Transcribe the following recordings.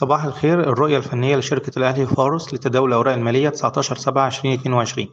صباح الخير الرؤية الفنية لشركة الأهلي فارس لتداول الأوراق المالية 19 7 2022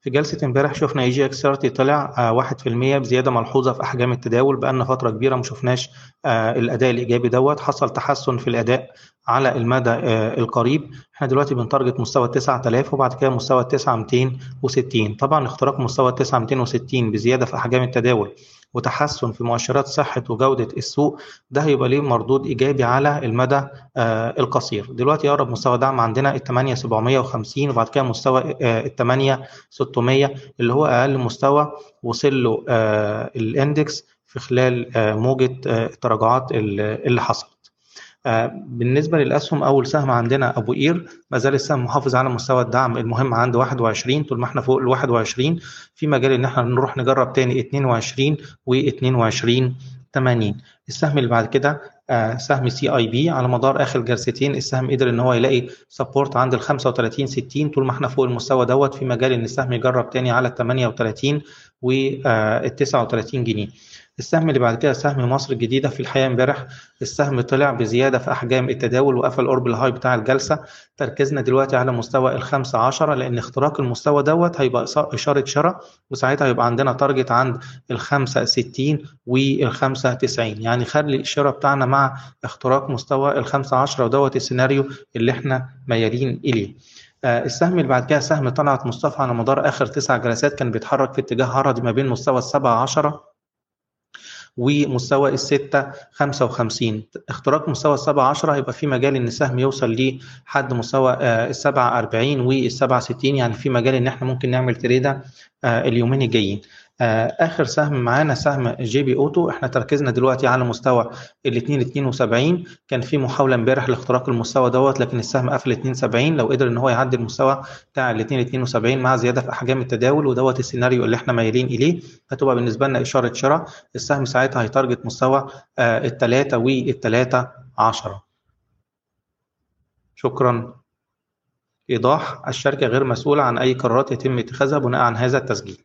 في جلسة امبارح شفنا EGX 30 طلع آه، 1% بزيادة ملحوظة في أحجام التداول بقالنا فترة كبيرة ما شفناش آه، الأداء الإيجابي دوت. حصل تحسن في الأداء على المدى آه، القريب. إحنا دلوقتي بن target مستوى 9000 وبعد كده مستوى 9260 طبعا اختراق مستوى 9260 بزيادة في أحجام التداول. وتحسن في مؤشرات صحة وجودة السوق ده هيبقى ليه مردود إيجابي على المدى آه القصير. دلوقتي أقرب مستوى دعم عندنا ال 8750 وبعد كده مستوى آه ال 8600 اللي هو أقل مستوى وصل له آه الإندكس في خلال موجة التراجعات اللي حصلت. بالنسبة للأسهم أول سهم عندنا أبو قير. ما زال السهم محافظ على مستوى الدعم. المهم عند 21 طول ما إحنا فوق ال 21 في مجال إن إحنا نروح نجرب تاني 22 و22 80 السهم اللي بعد كده سهم CIB على مدار آخر جلستين. السهم قدر إن هو يلاقي support عند ال 35 60 طول ما إحنا فوق المستوى دوت في مجال إن السهم يجرب تاني على ال 38 وال 39 جنيه. السهم اللي بعد كده سهم مصر الجديدة في الحقيقة امبارح السهم طلع بزيادة في أحجام التداول وقفل قرب ال high بتاع الجلسة. تركيزنا دلوقتي على مستوى الخمسة عشرة لأن اختراق المستوى دوت هيبقى إشارة شراء وساعتها هيبقى عندنا target عند الخمسة ستين والخمسة تسعين. يعني خلي الشراء بتاعنا مع اختراق مستوى الخمسة عشرة ودوت السيناريو اللي إحنا ميالين إليه. السهم اللي بعد كده سهم طلعت مصطفى على مدار آخر تسع جلسات كان بيتحرك في اتجاه عرضي ما بين مستوى السبعة عشرة ومستوى الستة خمسة وخمسين. اختراق مستوى السبعة عشرة هيبقى في مجال إن السهم يوصل لحد مستوى السبعة أربعين والسبعة ستين يعني في مجال إن إحنا ممكن نعمل تريدة اليومين الجايين. آخر سهم معانا سهم GB Auto. إحنا تركيزنا دلوقتي على مستوى ال 2 72 كان في محاولة امبارح لاختراق المستوى دوت لكن السهم قفل 72 لو قدر إن هو يعدي المستوى بتاع ال 2 72 مع زيادة في أحجام التداول ودوت السيناريو اللي إحنا مايلين إليه هتبقى بالنسبة لنا إشارة شراء. السهم ساعتها هي target مستوى الثلاثه والثلاثه 10 شكرا. إيضاح الشركة غير مسؤولة عن أي قرارات يتم اتخاذها بناء عن هذا التسجيل.